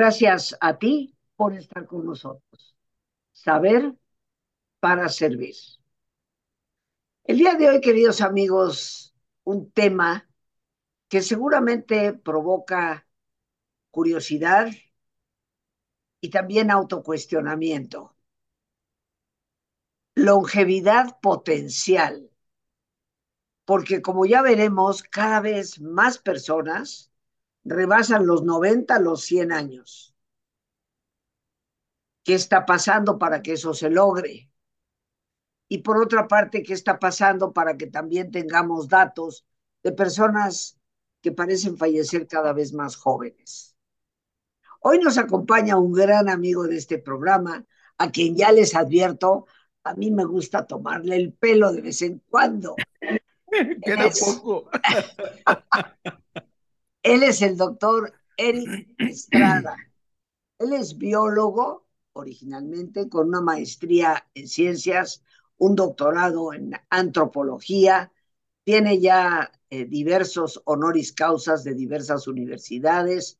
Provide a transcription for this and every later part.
Gracias a ti por estar con nosotros. Saber para servir. El día de hoy, queridos amigos, un tema que seguramente provoca curiosidad y también autocuestionamiento. Longevidad potencial. Porque como ya veremos, cada vez más personas rebasan los 90, los 100 años. ¿Qué está pasando para que eso se logre? Y por otra parte, ¿qué está pasando para que también tengamos datos de personas que parecen fallecer cada vez más jóvenes? Hoy nos acompaña un gran amigo de este programa, a quien ya les advierto, a mí me gusta tomarle el pelo de vez en cuando. Queda es... poco. Él es el doctor Eric Estrada. Él es biólogo originalmente con una maestría en ciencias, un doctorado en antropología, tiene ya eh, diversos honoris causas de diversas universidades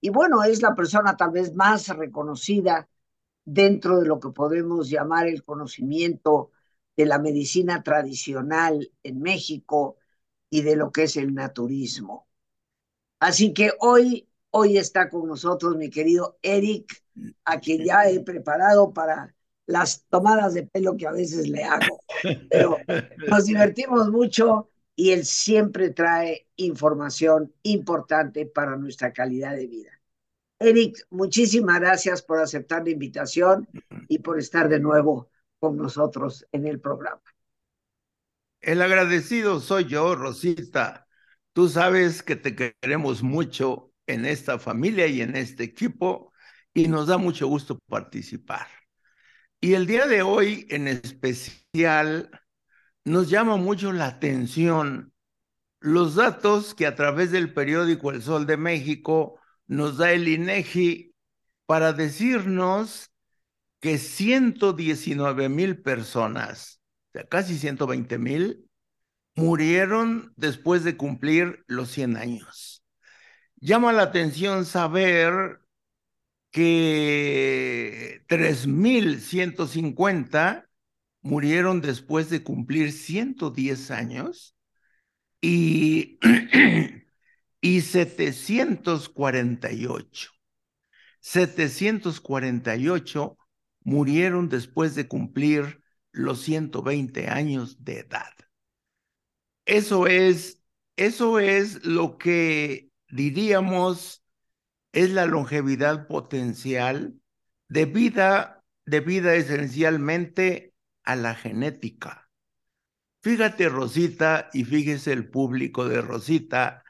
y bueno, es la persona tal vez más reconocida dentro de lo que podemos llamar el conocimiento de la medicina tradicional en México y de lo que es el naturismo. Así que hoy, hoy está con nosotros mi querido Eric, a quien ya he preparado para las tomadas de pelo que a veces le hago. Pero nos divertimos mucho y él siempre trae información importante para nuestra calidad de vida. Eric, muchísimas gracias por aceptar la invitación y por estar de nuevo con nosotros en el programa. El agradecido soy yo, Rosita. Tú sabes que te queremos mucho en esta familia y en este equipo y nos da mucho gusto participar. Y el día de hoy en especial nos llama mucho la atención los datos que a través del periódico El Sol de México nos da el INEGI para decirnos que 119 mil personas, o sea, casi 120 mil, murieron después de cumplir los 100 años. Llama la atención saber que 3.150 murieron después de cumplir 110 años y y 748. 748 murieron después de cumplir los 120 años de edad. Eso es, eso es lo que diríamos es la longevidad potencial debida, debida esencialmente a la genética. Fíjate, Rosita, y fíjese el público de Rosita,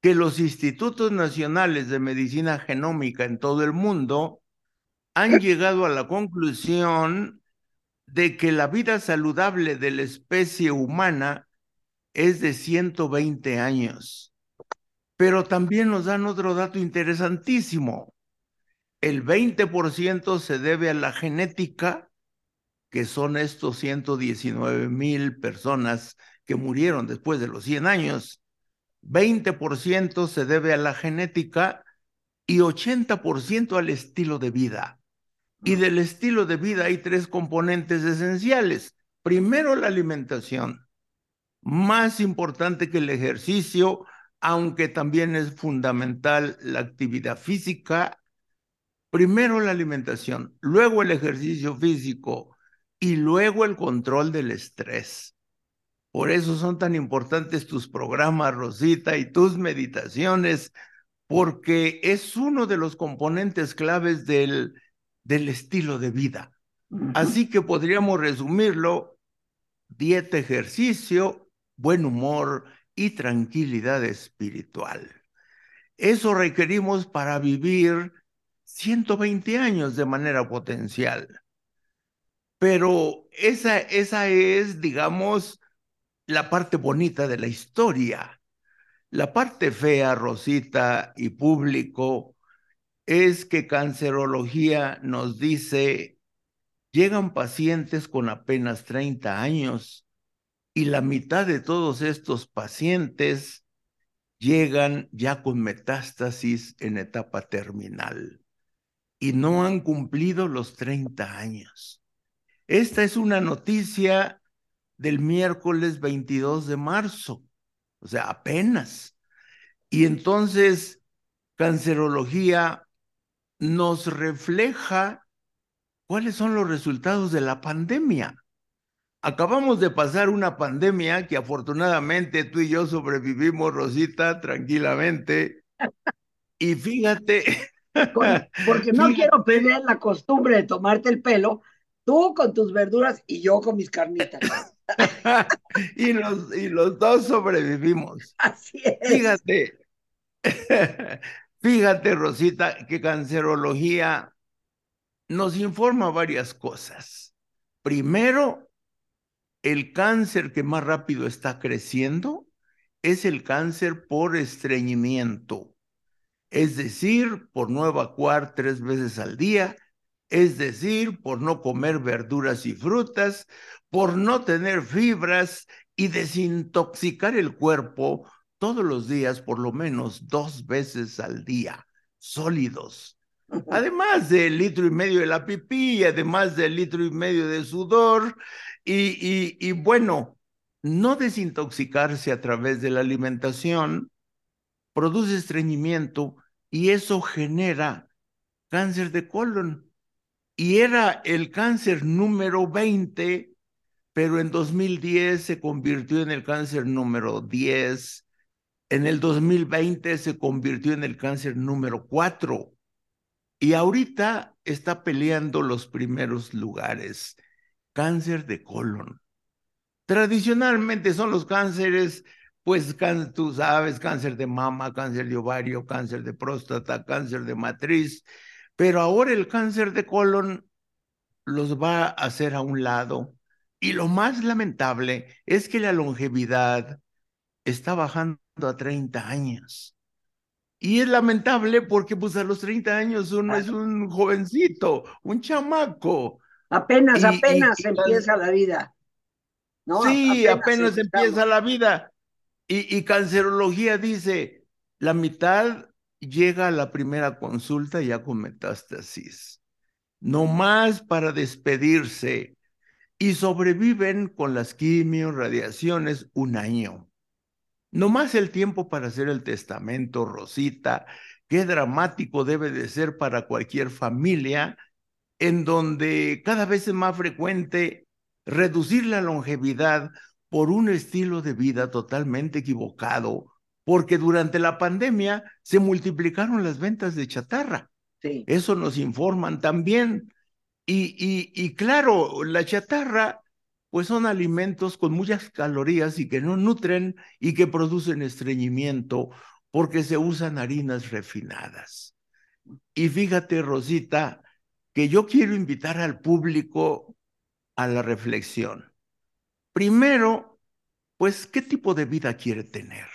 que los institutos nacionales de medicina genómica en todo el mundo han llegado a la conclusión de que la vida saludable de la especie humana es de 120 años. Pero también nos dan otro dato interesantísimo. El 20% se debe a la genética, que son estos 119 mil personas que murieron después de los 100 años, 20% se debe a la genética y 80% al estilo de vida. Y del estilo de vida hay tres componentes esenciales. Primero, la alimentación, más importante que el ejercicio, aunque también es fundamental la actividad física. Primero la alimentación, luego el ejercicio físico y luego el control del estrés. Por eso son tan importantes tus programas, Rosita, y tus meditaciones, porque es uno de los componentes claves del, del estilo de vida. Así que podríamos resumirlo, dieta, ejercicio, buen humor y tranquilidad espiritual. Eso requerimos para vivir 120 años de manera potencial. Pero esa, esa es, digamos, la parte bonita de la historia. La parte fea, Rosita y público, es que cancerología nos dice, llegan pacientes con apenas 30 años y la mitad de todos estos pacientes llegan ya con metástasis en etapa terminal y no han cumplido los 30 años. Esta es una noticia del miércoles 22 de marzo, o sea, apenas. Y entonces, cancerología nos refleja cuáles son los resultados de la pandemia. Acabamos de pasar una pandemia que afortunadamente tú y yo sobrevivimos, Rosita, tranquilamente. Y fíjate. porque no quiero perder la costumbre de tomarte el pelo, tú con tus verduras y yo con mis carnitas. y, los, y los dos sobrevivimos. Así es. Fíjate, fíjate, Rosita, que cancerología nos informa varias cosas. Primero, el cáncer que más rápido está creciendo es el cáncer por estreñimiento, es decir, por no evacuar tres veces al día, es decir, por no comer verduras y frutas, por no tener fibras y desintoxicar el cuerpo todos los días, por lo menos dos veces al día, sólidos. Además del litro y medio de la pipí, además del litro y medio de sudor, y, bueno, no desintoxicarse a través de la alimentación produce estreñimiento y eso genera cáncer de colon. Y era el cáncer número 20, pero en 2010 se convirtió en el cáncer número 10. En el 2020 se convirtió en el cáncer número 4 y ahorita está peleando los primeros lugares. Cáncer de colon. Tradicionalmente son los cánceres, pues tú sabes, cáncer de mama, cáncer de ovario, cáncer de próstata, cáncer de matriz, pero ahora el cáncer de colon los va a hacer a un lado. Y lo más lamentable es que la longevidad está bajando a 30 años. Y es lamentable porque pues a los 30 años uno es un jovencito, un chamaco. Apenas, apenas empieza la vida. ¿no? Sí, apenas, empieza la vida. Y, y cancerología dice, la mitad llega a la primera consulta ya con metástasis. No más para despedirse. Y sobreviven con las quimios, radiaciones, un año. No más el tiempo para hacer el testamento, Rosita. Qué dramático debe de ser para cualquier familia en donde cada vez es más frecuente reducir la longevidad por un estilo de vida totalmente equivocado, porque durante la pandemia se multiplicaron las ventas de chatarra. Sí. Eso nos informan también. Y, y, y claro, la chatarra pues son alimentos con muchas calorías y que no nutren y que producen estreñimiento porque se usan harinas refinadas. Y fíjate, Rosita, que yo quiero invitar al público a la reflexión. Primero, pues, ¿qué tipo de vida quiere tener?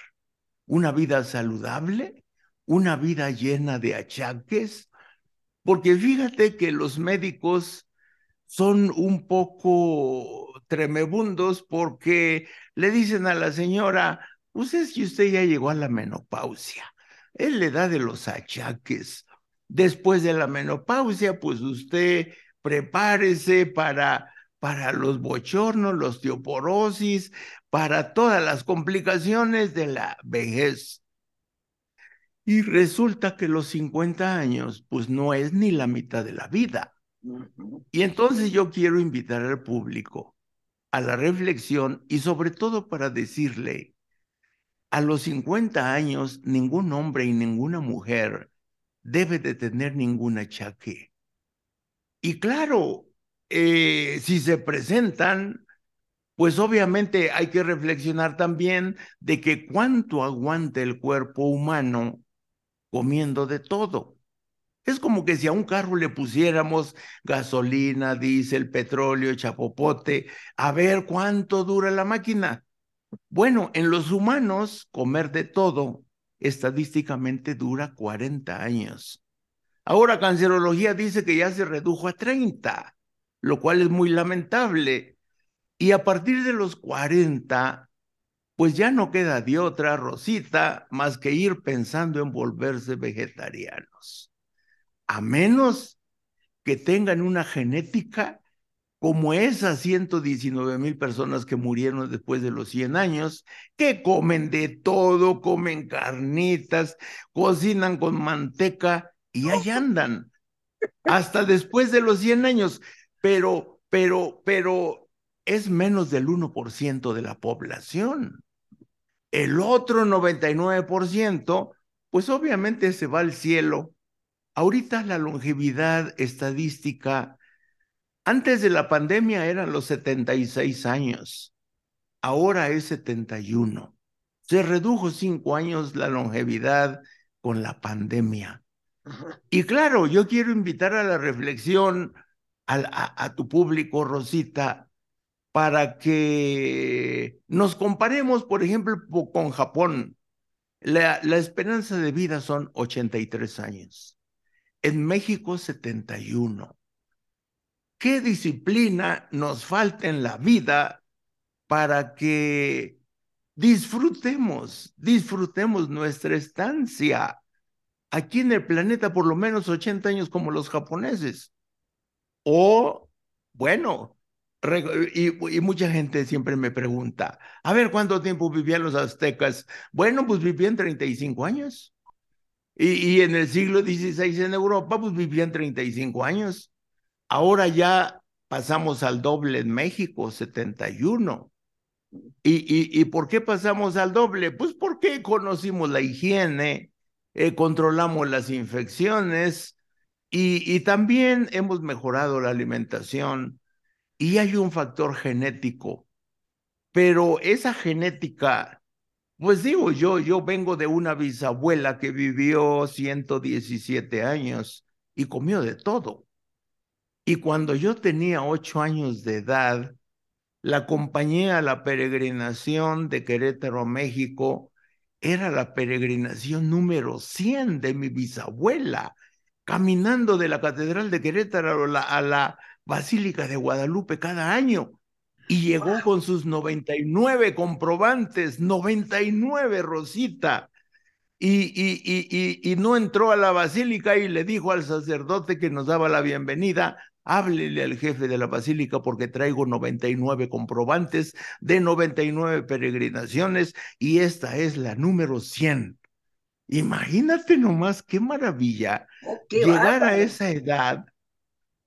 ¿Una vida saludable? ¿Una vida llena de achaques? Porque fíjate que los médicos son un poco tremebundos porque le dicen a la señora, pues es que usted ya llegó a la menopausia, es la edad de los achaques. Después de la menopausia, pues usted prepárese para, para los bochornos, los osteoporosis, para todas las complicaciones de la vejez. Y resulta que los 50 años, pues no es ni la mitad de la vida. Y entonces yo quiero invitar al público a la reflexión y sobre todo para decirle, a los 50 años ningún hombre y ninguna mujer debe de tener ningún achaque. Y claro, eh, si se presentan, pues obviamente hay que reflexionar también de que cuánto aguanta el cuerpo humano comiendo de todo. Es como que si a un carro le pusiéramos gasolina, diésel, petróleo, chapopote, a ver cuánto dura la máquina. Bueno, en los humanos, comer de todo estadísticamente dura 40 años. Ahora cancerología dice que ya se redujo a 30, lo cual es muy lamentable. Y a partir de los 40, pues ya no queda de otra, Rosita, más que ir pensando en volverse vegetarianos. A menos que tengan una genética como esas 119 mil personas que murieron después de los 100 años, que comen de todo, comen carnitas, cocinan con manteca y ahí andan, hasta después de los 100 años, pero, pero, pero es menos del 1% de la población. El otro 99%, pues obviamente se va al cielo. Ahorita la longevidad estadística antes de la pandemia eran los 76 años, ahora es 71. Se redujo cinco años la longevidad con la pandemia. Y claro, yo quiero invitar a la reflexión a, tu público, Rosita, para que nos comparemos, por ejemplo, con Japón. La, la esperanza de vida son 83 años. En México, 71 qué disciplina nos falta en la vida para que disfrutemos, disfrutemos nuestra estancia aquí en el planeta por lo menos 80 años como los japoneses. O, bueno, y, mucha gente siempre me pregunta, a ver, ¿cuánto tiempo vivían los aztecas? Bueno, pues vivían 35 años. Y, y en el siglo XVI en Europa, pues vivían 35 años. Ahora ya pasamos al doble en México, 71. ¿Y, y, y por qué pasamos al doble? Pues porque conocimos la higiene, eh, controlamos las infecciones y, y también hemos mejorado la alimentación y hay un factor genético. Pero esa genética, pues digo yo, yo vengo de una bisabuela que vivió 117 años y comió de todo. Y cuando yo tenía ocho años de edad, la acompañé a la peregrinación de Querétaro a México. Era la peregrinación número 100 de mi bisabuela, caminando de la Catedral de Querétaro a la, a la Basílica de Guadalupe cada año. Y llegó con sus 99 comprobantes, 99, Rosita y, y, no entró a la basílica y le dijo al sacerdote que nos daba la bienvenida, háblele al jefe de la basílica porque traigo 99 comprobantes de 99 peregrinaciones y esta es la número 100. Imagínate nomás qué maravilla oh, llegar a esa edad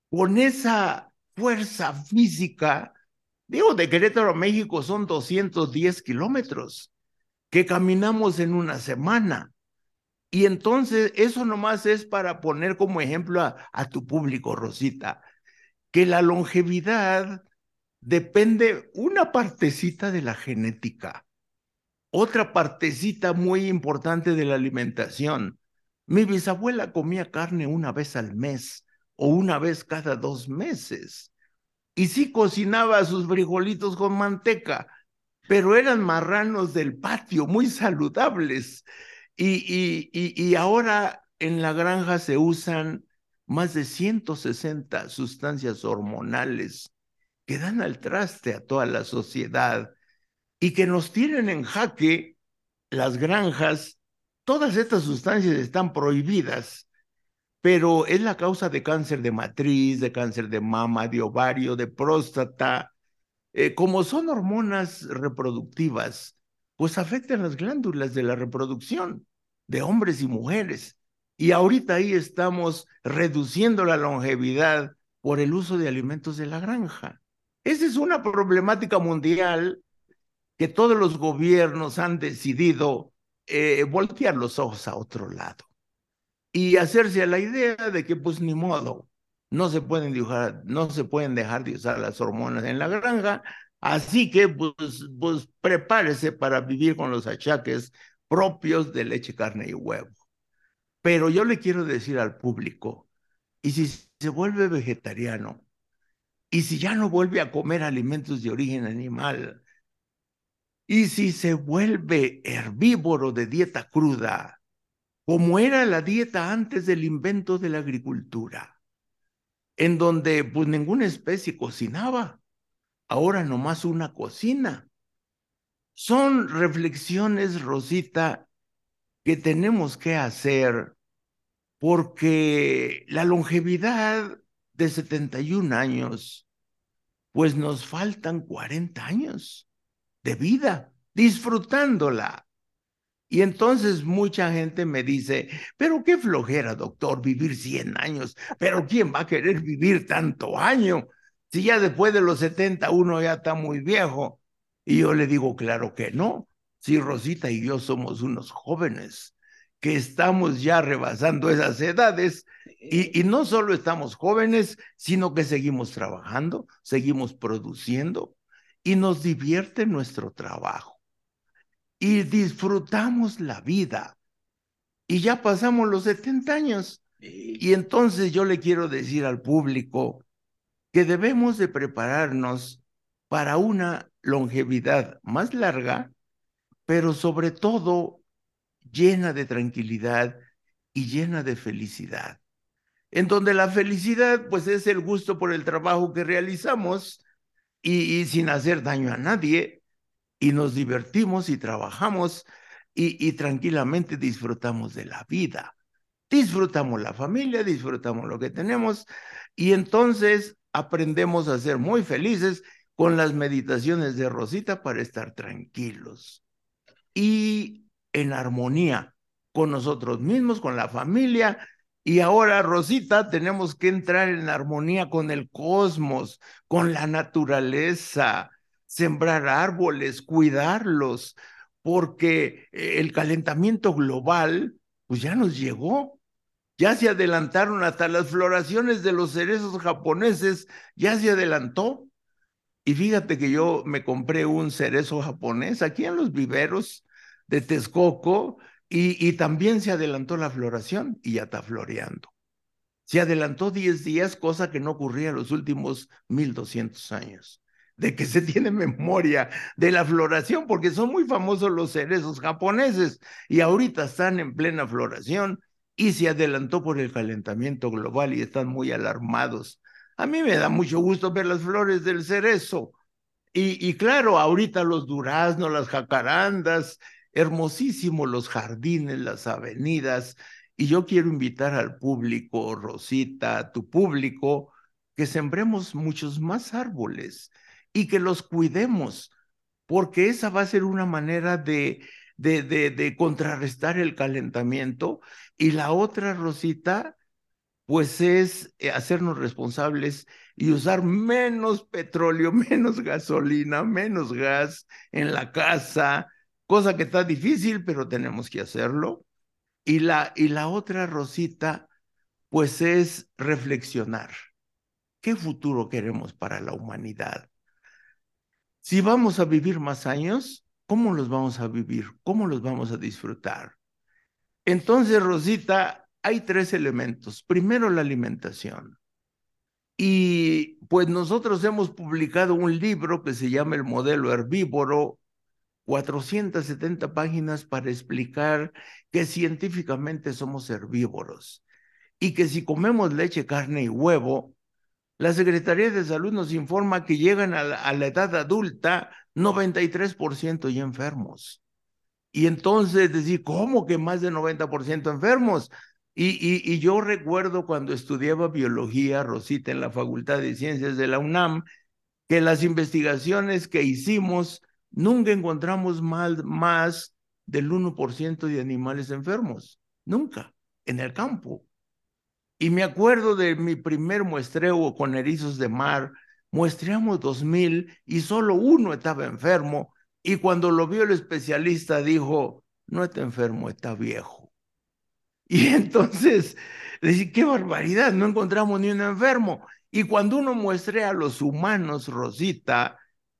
con esa fuerza física. Digo, de Querétaro a México son 210 kilómetros que caminamos en una semana. Y entonces eso nomás es para poner como ejemplo a, tu público, Rosita, que la longevidad depende una partecita de la genética, otra partecita muy importante de la alimentación. Mi bisabuela comía carne una vez al mes o una vez cada dos meses. Y sí cocinaba sus frijolitos con manteca, pero eran marranos del patio, muy saludables. Y, y, y, ahora en la granja se usan más de 160 sustancias hormonales que dan al traste a toda la sociedad y que nos tienen en jaque las granjas. Todas estas sustancias están prohibidas, pero es la causa de cáncer de matriz, de cáncer de mama, de ovario, de próstata, eh, como son hormonas reproductivas, pues afectan las glándulas de la reproducción de hombres y mujeres. Y ahorita ahí estamos reduciendo la longevidad por el uso de alimentos de la granja. Esa es una problemática mundial que todos los gobiernos han decidido eh, voltear los ojos a otro lado y hacerse a la idea de que pues ni modo, no se pueden dejar, de usar las hormonas en la granja, así que pues, pues prepárese para vivir con los achaques propios de leche, carne y huevo. Pero yo le quiero decir al público, y si se vuelve vegetariano, y si ya no vuelve a comer alimentos de origen animal, y si se vuelve herbívoro de dieta cruda, como era la dieta antes del invento de la agricultura, en donde pues ninguna especie cocinaba, ahora nomás una cocina. Son reflexiones, Rosita, que tenemos que hacer porque la longevidad de 71 años, pues nos faltan 40 años de vida, disfrutándola. Y entonces mucha gente me dice, pero qué flojera, doctor, vivir 100 años, pero ¿quién va a querer vivir tanto año? Si ya después de los 70 uno ya está muy viejo. Y yo le digo, claro que no. Si Rosita y yo somos unos jóvenes que estamos ya rebasando esas edades y, y, no solo estamos jóvenes, sino que seguimos trabajando, seguimos produciendo y nos divierte nuestro trabajo y disfrutamos la vida. Y ya pasamos los 70 años. Y entonces yo le quiero decir al público que debemos de prepararnos para una longevidad más larga, pero sobre todo llena de tranquilidad y llena de felicidad. En donde la felicidad pues es el gusto por el trabajo que realizamos y, sin hacer daño a nadie, y nos divertimos y trabajamos y, y, tranquilamente disfrutamos de la vida. Disfrutamos la familia, disfrutamos lo que tenemos y entonces aprendemos a ser muy felices con las meditaciones de Rosita para estar tranquilos y en armonía con nosotros mismos, con la familia. Y ahora, Rosita, tenemos que entrar en armonía con el cosmos, con la naturaleza, sembrar árboles, cuidarlos, porque el calentamiento global, pues ya nos llegó. Ya se adelantaron hasta las floraciones de los cerezos japoneses, ya se adelantó. Y fíjate que yo me compré un cerezo japonés aquí en los viveros de Texcoco y, y también se adelantó la floración y ya está floreando. Se adelantó 10 días, cosa que no ocurría en los últimos 1200 años de que se tiene memoria de la floración, porque son muy famosos los cerezos japoneses y ahorita están en plena floración y se adelantó por el calentamiento global y están muy alarmados. A mí me da mucho gusto ver las flores del cerezo. Y, y claro, ahorita los duraznos, las jacarandas, hermosísimos los jardines, las avenidas. Y yo quiero invitar al público, Rosita, a tu público, que sembremos muchos más árboles y que los cuidemos, porque esa va a ser una manera de, de, de, de contrarrestar el calentamiento. Y la otra, Rosita, pues es eh, hacernos responsables y usar menos petróleo, menos gasolina, menos gas en la casa, cosa que está difícil, pero tenemos que hacerlo. Y la, y la otra, Rosita, pues es reflexionar. ¿Qué futuro queremos para la humanidad? Si vamos a vivir más años, ¿cómo los vamos a vivir? ¿Cómo los vamos a disfrutar? Entonces, Rosita, hay tres elementos. Primero, la alimentación. Y pues nosotros hemos publicado un libro que se llama El modelo herbívoro, 470 páginas para explicar que científicamente somos herbívoros y que si comemos leche, carne y huevo, la Secretaría de Salud nos informa que llegan a la, a la edad adulta 93% ya enfermos. Y entonces decir, ¿cómo que más de 90% enfermos? Y, yo recuerdo cuando estudiaba biología, Rosita, en la Facultad de Ciencias de la UNAM, que las investigaciones que hicimos nunca encontramos más del 1% de animales enfermos. Nunca, en el campo. Y me acuerdo de mi primer muestreo con erizos de mar, muestreamos dos mil y solo uno estaba enfermo. Y cuando lo vio el especialista dijo, no está enfermo, está viejo. Y entonces, decía, qué barbaridad, no encontramos ni un enfermo. Y cuando uno muestrea a los humanos, Rosita,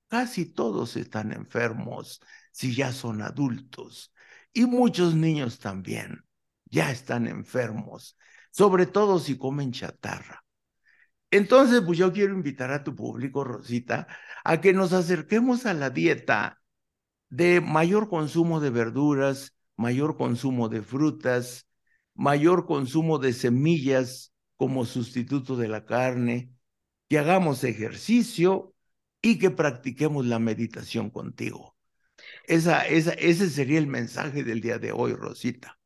casi todos están enfermos si ya son adultos. Y muchos niños también ya están enfermos sobre todo si comen chatarra. Entonces, pues yo quiero invitar a tu público, Rosita, a que nos acerquemos a la dieta de mayor consumo de verduras, mayor consumo de frutas, mayor consumo de semillas como sustituto de la carne, que hagamos ejercicio y que practiquemos la meditación contigo. Esa, esa, ese sería el mensaje del día de hoy, Rosita.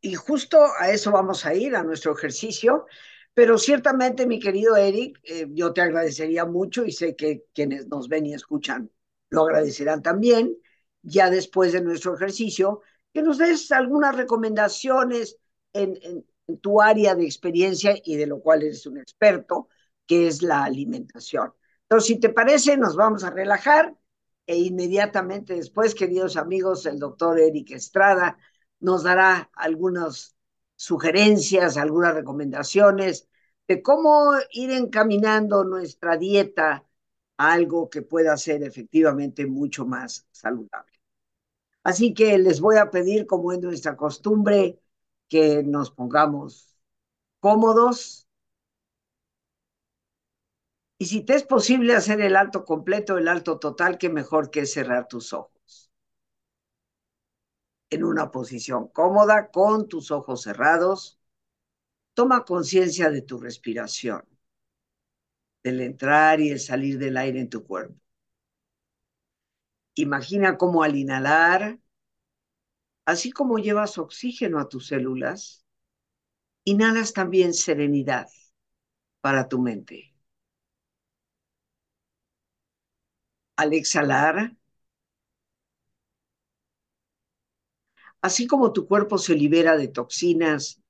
Y justo a eso vamos a ir, a nuestro ejercicio. Pero ciertamente, mi querido Eric, eh, yo te agradecería mucho y sé que quienes nos ven y escuchan lo agradecerán también, ya después de nuestro ejercicio, que nos des algunas recomendaciones en, en, en tu área de experiencia y de lo cual eres un experto, que es la alimentación. Entonces, si te parece, nos vamos a relajar e inmediatamente después, queridos amigos, el doctor Eric Estrada nos dará algunas sugerencias, algunas recomendaciones de cómo ir encaminando nuestra dieta a algo que pueda ser efectivamente mucho más saludable. Así que les voy a pedir, como es nuestra costumbre, que nos pongamos cómodos. Y si te es posible hacer el alto completo, el alto total, que mejor que cerrar tus ojos. En una posición cómoda, con tus ojos cerrados, toma conciencia de tu respiración, del entrar y el salir del aire en tu cuerpo. Imagina cómo al inhalar, así como llevas oxígeno a tus células, inhalas también serenidad para tu mente. Al exhalar, así como tu cuerpo se libera de toxinas,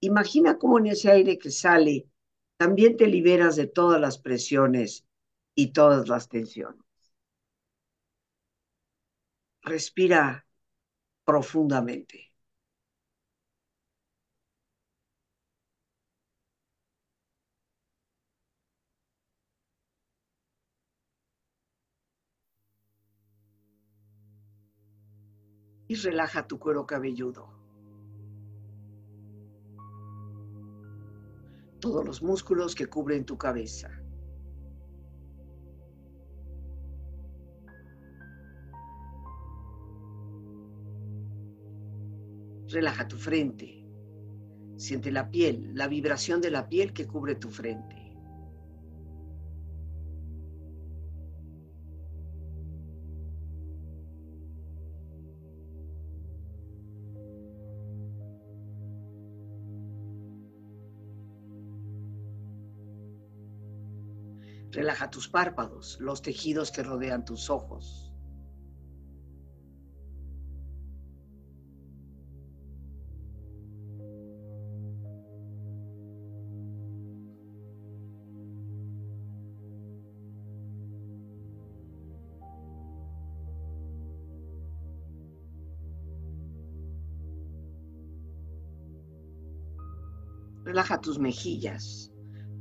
imagina cómo en ese aire que sale también te liberas de todas las presiones y todas las tensiones. Respira profundamente. Y relaja tu cuero cabelludo. Todos los músculos que cubren tu cabeza. Relaja tu frente. Siente la piel, la vibración de la piel que cubre tu frente. Relaja tus párpados, los tejidos que rodean tus ojos. Relaja tus mejillas,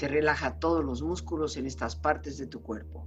que relaja todos los músculos en estas partes de tu cuerpo.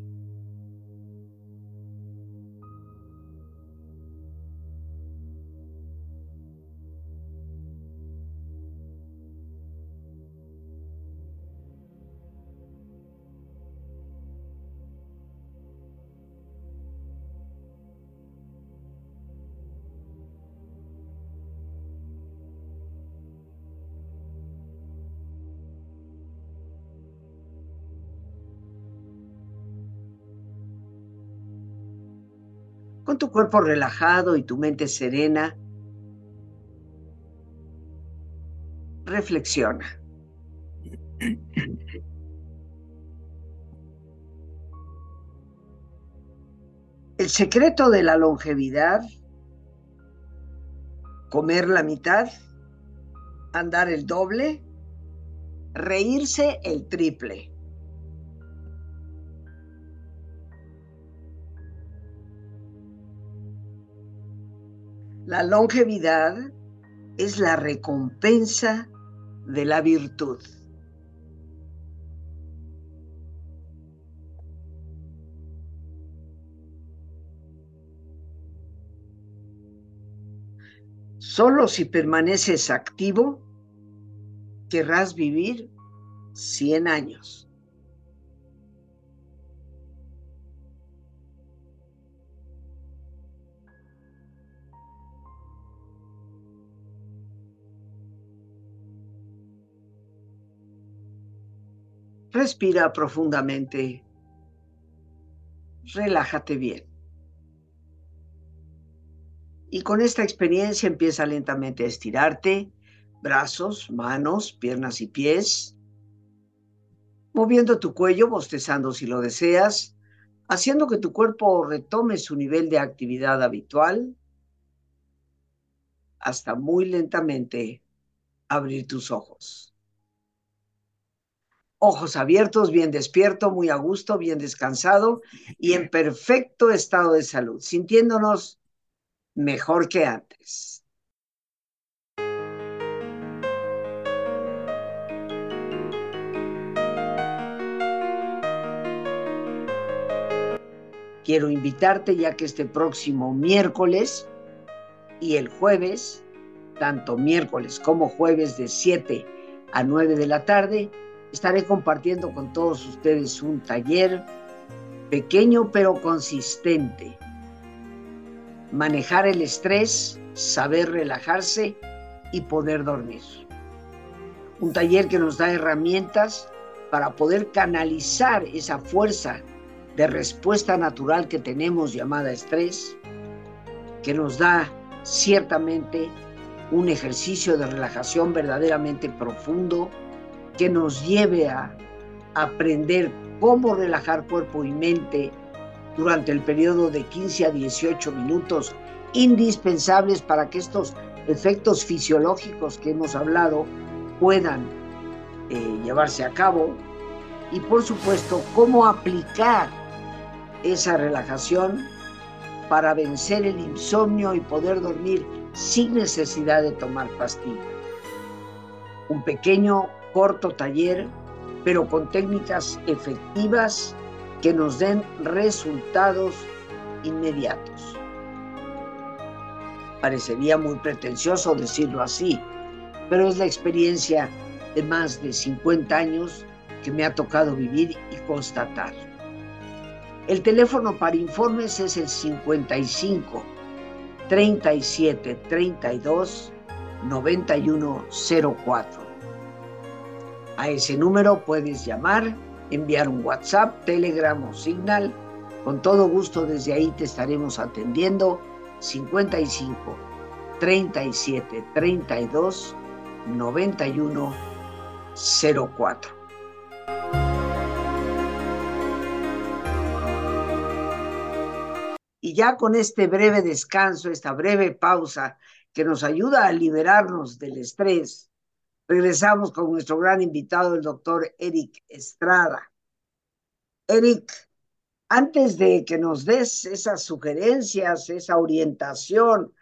Con tu cuerpo relajado y tu mente serena, reflexiona. El secreto de la longevidad, comer la mitad, andar el doble, reírse el triple. La longevidad es la recompensa de la virtud. Solo si permaneces activo, querrás vivir 100 años. Respira profundamente. Relájate bien. Y con esta experiencia empieza lentamente a estirarte, brazos, manos, piernas y pies, moviendo tu cuello, bostezando si lo deseas, haciendo que tu cuerpo retome su nivel de actividad habitual, hasta muy lentamente abrir tus ojos ojos abiertos, bien despierto, muy a gusto, bien descansado y en perfecto estado de salud, sintiéndonos mejor que antes. Quiero invitarte ya que este próximo miércoles y el jueves, tanto miércoles como jueves de 7 a 9 de la tarde, estaré compartiendo con todos ustedes un taller pequeño pero consistente. Manejar el estrés, saber relajarse y poder dormir. Un taller que nos da herramientas para poder canalizar esa fuerza de respuesta natural que tenemos llamada estrés, que nos da ciertamente un ejercicio de relajación verdaderamente profundo, que nos lleve a aprender cómo relajar cuerpo y mente durante el periodo de 15 a 18 minutos, indispensables para que estos efectos fisiológicos que hemos hablado puedan eh, llevarse a cabo. Y por supuesto, cómo aplicar esa relajación para vencer el insomnio y poder dormir sin necesidad de tomar pastillas. Un pequeño, corto taller, pero con técnicas efectivas que nos den resultados inmediatos. Parecería muy pretencioso decirlo así, pero es la experiencia de más de 50 años que me ha tocado vivir y constatar. El teléfono para informes es el 55 37 32 9104. A ese número puedes llamar, enviar un WhatsApp, Telegram o Signal. Con todo gusto desde ahí te estaremos atendiendo 55 37 32 91 04. Y ya con este breve descanso, esta breve pausa que nos ayuda a liberarnos del estrés, regresamos con nuestro gran invitado, el doctor Eric Estrada. Eric, antes de que nos des esas sugerencias, esa orientación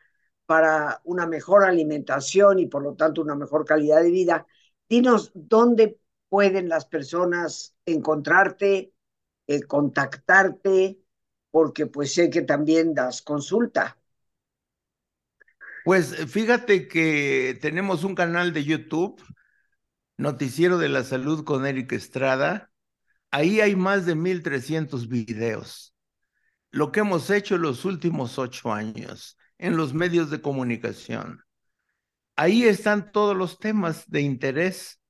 para una mejor alimentación y por lo tanto una mejor calidad de vida, dinos dónde pueden las personas encontrarte, eh, contactarte, porque pues sé que también das consulta. Pues fíjate que tenemos un canal de YouTube, Noticiero de la Salud con Eric Estrada. Ahí hay más de 1.300 videos. Lo que hemos hecho los últimos ocho años en los medios de comunicación. Ahí están todos los temas de interés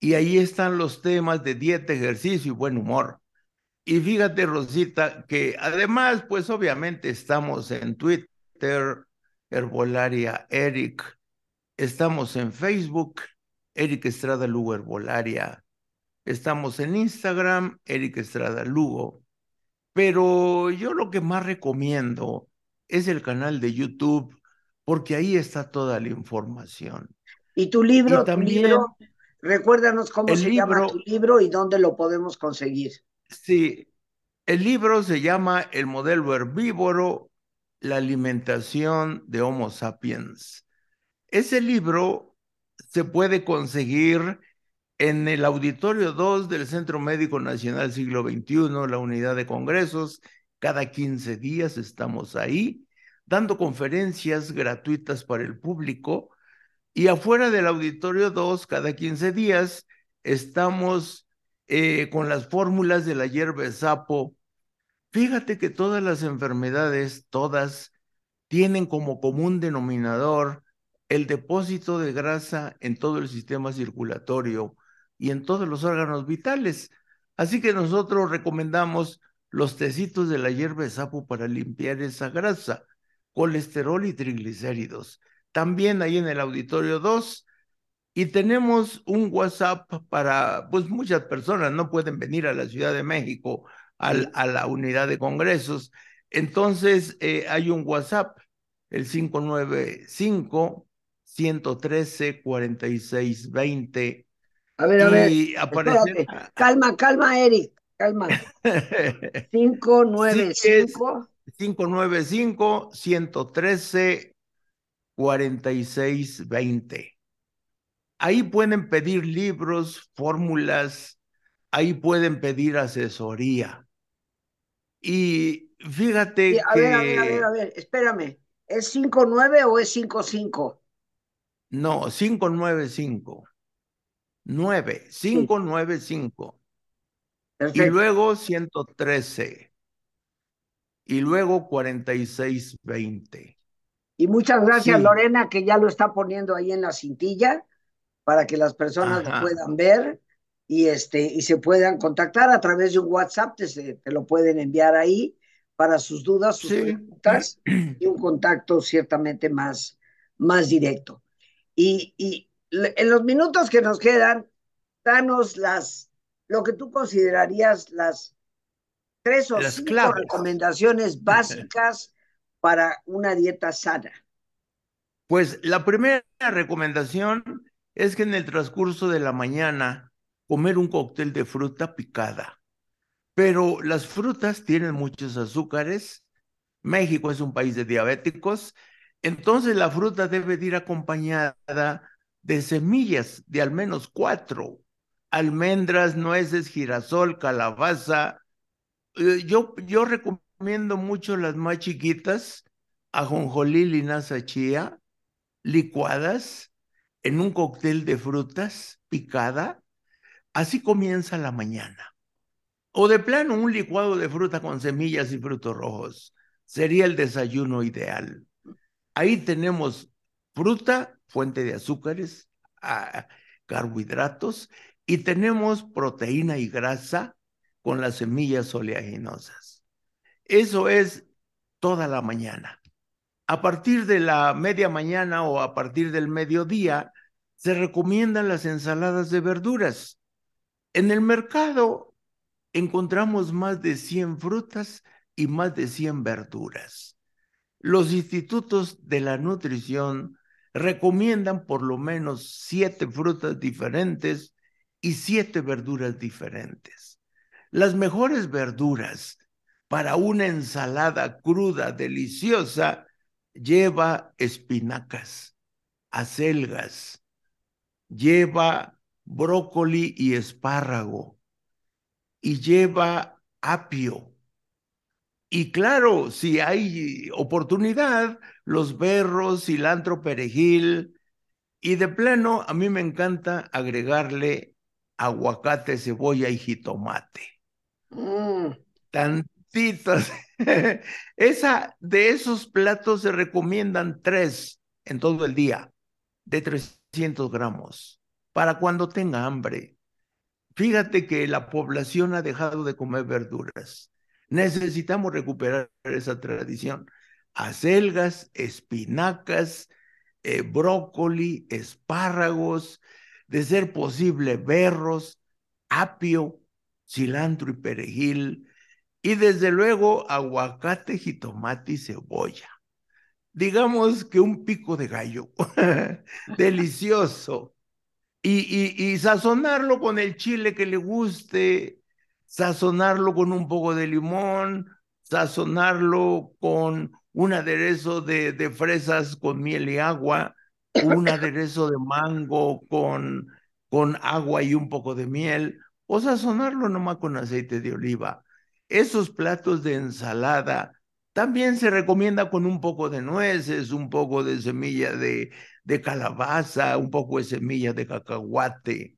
y ahí están los temas de dieta, ejercicio y buen humor. Y fíjate, Rosita, que además, pues obviamente estamos en Twitter, Herbolaria Eric, estamos en Facebook, Eric Estrada Lugo Herbolaria, estamos en Instagram, Eric Estrada Lugo, pero yo lo que más recomiendo es el canal de YouTube, porque ahí está toda la información. ¿Y tu libro? también, Recuérdanos cómo se llama tu libro y dónde lo podemos conseguir. Sí, el libro se llama El modelo herbívoro, la alimentación de Homo sapiens. Ese libro se puede conseguir en el Auditorio 2 del Centro Médico Nacional Siglo XXI, la unidad de congresos. Cada 15 días estamos ahí dando conferencias gratuitas para el público y afuera del Auditorio 2, cada 15 días, estamos eh, con las fórmulas de la hierba de sapo. Fíjate que todas las enfermedades, todas, tienen como común denominador el depósito de grasa en todo el sistema circulatorio y en todos los órganos vitales. Así que nosotros recomendamos los tecitos de la hierba de sapo para limpiar esa grasa, colesterol y triglicéridos. También ahí en el auditorio 2 y tenemos un WhatsApp para, pues muchas personas no pueden venir a la Ciudad de México al, a la unidad de congresos. Entonces eh, hay un WhatsApp, el 595-113-4620. A ver, a ver. Aparece... Calma, calma, Eric, calma. 595. 595 113 4620. Ahí pueden pedir libros, fórmulas, ahí pueden pedir asesoría. Y fíjate a que... Ver, a ver, a ver, a ver, espérame. ¿Es 59 o es 55? No, 595. 9, 595. Y luego 113. Y luego 4620. Y muchas gracias, Lorena, que ya lo está poniendo ahí en la cintilla para que las personas lo puedan ver y, este, y se puedan contactar a través de un WhatsApp, te, lo pueden enviar ahí para sus dudas, sus preguntas y un contacto ciertamente más, más directo. Y, y en los minutos que nos quedan, danos las, lo que tú considerarías las Tres o cinco recomendaciones básicas para una dieta sana. Pues la primera recomendación es que en el transcurso de la mañana comer un cóctel de fruta picada. Pero las frutas tienen muchos azúcares. México es un país de diabéticos. Entonces la fruta debe ir acompañada de semillas de al menos cuatro. Almendras, nueces, girasol, calabaza. Eh, yo, yo recomiendo mucho las más chiquitas, ajonjolí, linaza, chía, licuadas en un cóctel de frutas picada, así comienza la mañana. O de plano, un licuado de fruta con semillas y frutos rojos sería el desayuno ideal. Ahí tenemos fruta, fuente de azúcares, carbohidratos, y tenemos proteína y grasa con las semillas oleaginosas. Eso es toda la mañana. A partir de la media mañana o a partir del mediodía, se recomiendan las ensaladas de verduras. En el mercado encontramos más de 100 frutas y más de 100 verduras. Los institutos de la nutrición recomiendan por lo menos siete frutas diferentes y siete verduras diferentes. Las mejores verduras para una ensalada cruda deliciosa lleva espinacas, acelgas, lleva brócoli y espárrago y lleva apio. Y claro, si hay oportunidad, los berros, cilantro, perejil. Y de plano, a mí me encanta agregarle aguacate, cebolla y jitomate. Mm. Tantitos. Esa, de esos platos se recomiendan tres en todo el día, de 300 gramos, para cuando tenga hambre. Fíjate que la población ha dejado de comer verduras. Necesitamos recuperar esa tradición. Acelgas, espinacas, eh, brócoli, espárragos, de ser posible berros, apio, cilantro y perejil, y desde luego aguacate, jitomate y cebolla. Digamos que un pico de gallo, delicioso. Y, sazonarlo con el chile que le guste, sazonarlo con un poco de limón, sazonarlo con un aderezo de, de fresas con miel y agua, un aderezo de mango con, con agua y un poco de miel, o sazonarlo nomás con aceite de oliva. Esos platos de ensalada también se recomienda con un poco de nueces, un poco de semilla de, calabaza, un poco de semilla de cacahuate.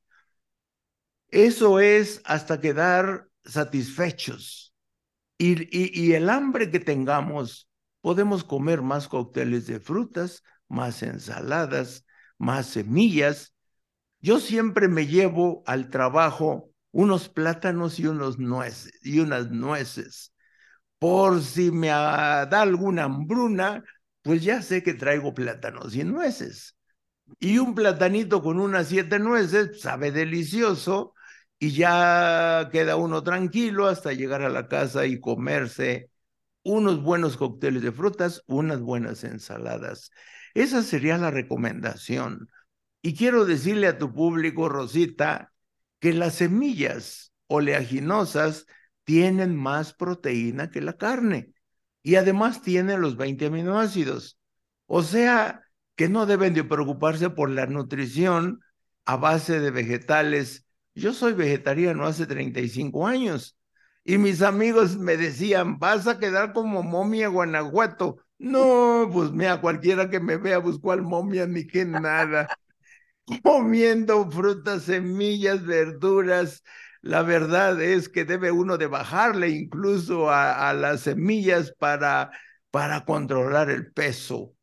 Eso es hasta quedar satisfechos. Y, y, el hambre que tengamos, podemos comer más cócteles de frutas, más ensaladas, más semillas. Yo siempre me llevo al trabajo unos plátanos y, unos nueces, y unas nueces. Por si me da alguna hambruna, pues ya sé que traigo plátanos y nueces. Y un platanito con unas siete nueces sabe delicioso y ya queda uno tranquilo hasta llegar a la casa y comerse unos buenos cócteles de frutas, unas buenas ensaladas. Esa sería la recomendación. Y quiero decirle a tu público, Rosita, que las semillas oleaginosas tienen más proteína que la carne y además tienen los 20 aminoácidos. O sea, que no deben de preocuparse por la nutrición a base de vegetales. Yo soy vegetariano hace 35 años y mis amigos me decían, vas a quedar como momia Guanajuato. No, pues mira, cualquiera que me vea, pues cuál momia ni qué nada comiendo frutas, semillas, verduras. La verdad es que debe uno de bajarle incluso a, las semillas para, para controlar el peso.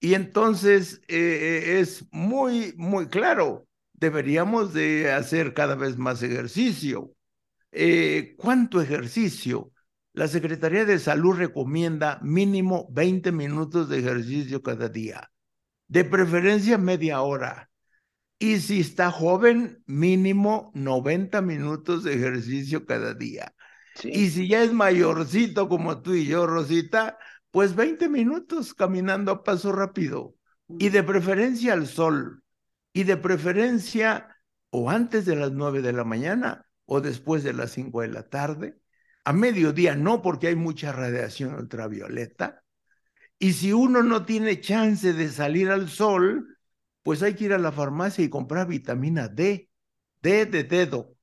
Y entonces eh, eh, es muy, muy claro, deberíamos de hacer cada vez más ejercicio. Eh, ¿Cuánto ejercicio? La Secretaría de Salud recomienda mínimo 20 minutos de ejercicio cada día, de preferencia media hora. Y si está joven, mínimo 90 minutos de ejercicio cada día. Y si ya es mayorcito como tú y yo, Rosita, pues 20 minutos caminando a paso rápido. Y de preferencia al sol. Y de preferencia o antes de las 9 de la mañana o después de las 5 de la tarde. A mediodía no, porque hay mucha radiación ultravioleta. Y si uno no tiene chance de salir al sol, pues hay que ir a la farmacia y comprar vitamina D, D de dedo.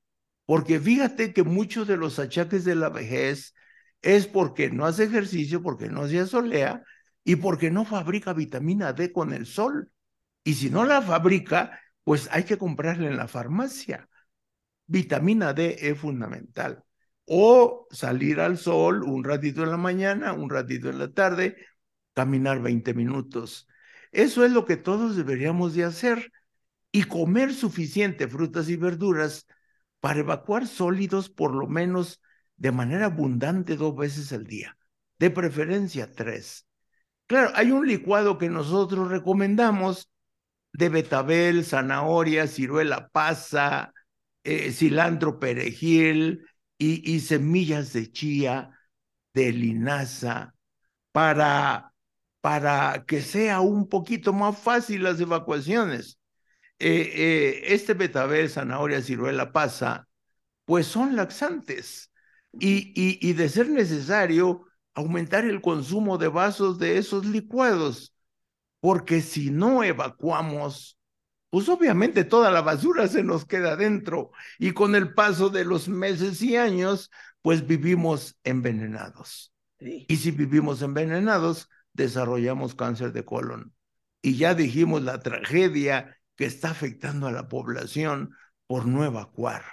Porque fíjate que muchos de los achaques de la vejez es porque no hace ejercicio, porque no se asolea y porque no fabrica vitamina D con el sol. Y si no la fabrica, pues hay que comprarla en la farmacia. Vitamina D es fundamental. O salir al sol un ratito en la mañana, un ratito en la tarde, caminar 20 minutos. Eso es lo que todos deberíamos de hacer y comer suficiente frutas y verduras para evacuar sólidos por lo menos de manera abundante dos veces al día, de preferencia tres. Claro, hay un licuado que nosotros recomendamos de betabel, zanahoria, ciruela pasa, eh, cilantro, perejil y, y semillas de chía, de linaza, para para que sea un poquito más fácil las evacuaciones. Eh, eh, este betabel, zanahoria, ciruela, pasa, pues son laxantes. Y, y, y de ser necesario, aumentar el consumo de vasos de esos licuados, porque si no evacuamos, pues obviamente toda la basura se nos queda dentro y con el paso de los meses y años, pues vivimos envenenados. Y si vivimos envenenados, desarrollamos cáncer de colon. Y ya dijimos la tragedia que está afectando a la población por no evacuar.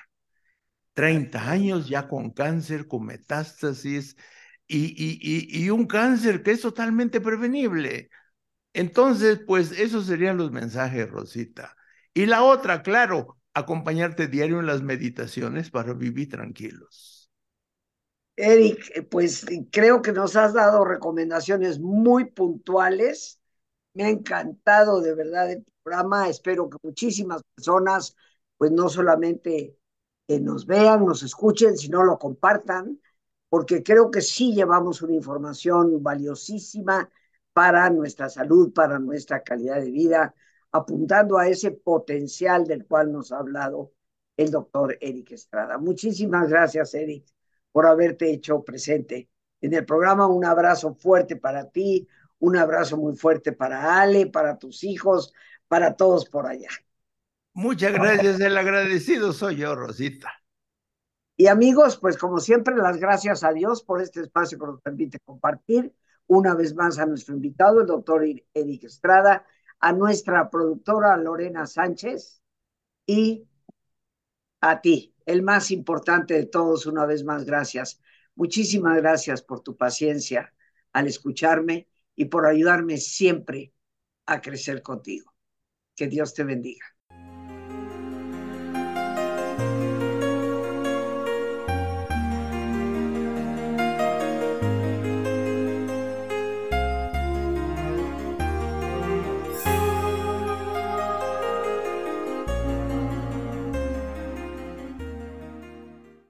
30 años ya con cáncer, con metástasis y, y, y, un cáncer que es totalmente prevenible. Entonces, pues esos serían los mensajes, Rosita. Y la otra, claro, acompañarte diario en las meditaciones para vivir tranquilos. Eric, pues creo que nos has dado recomendaciones muy puntuales. Me ha encantado de verdad el programa. Espero que muchísimas personas, pues no solamente eh, nos vean, nos escuchen, sino lo compartan, porque creo que sí llevamos una información valiosísima para nuestra salud, para nuestra calidad de vida, apuntando a ese potencial del cual nos ha hablado el doctor Eric Estrada. Muchísimas gracias, Eric por haberte hecho presente en el programa. Un abrazo fuerte para ti, un abrazo muy fuerte para Ale, para tus hijos, para todos por allá. Muchas gracias, el agradecido soy yo, Rosita. Y amigos, pues como siempre, las gracias a Dios por este espacio que nos permite compartir. Una vez más a nuestro invitado, el doctor Eric Estrada, a nuestra productora Lorena Sánchez y a ti, el más importante de todos, una vez más, gracias. Muchísimas gracias por tu paciencia al escucharme y por ayudarme siempre a crecer contigo. Que Dios te bendiga.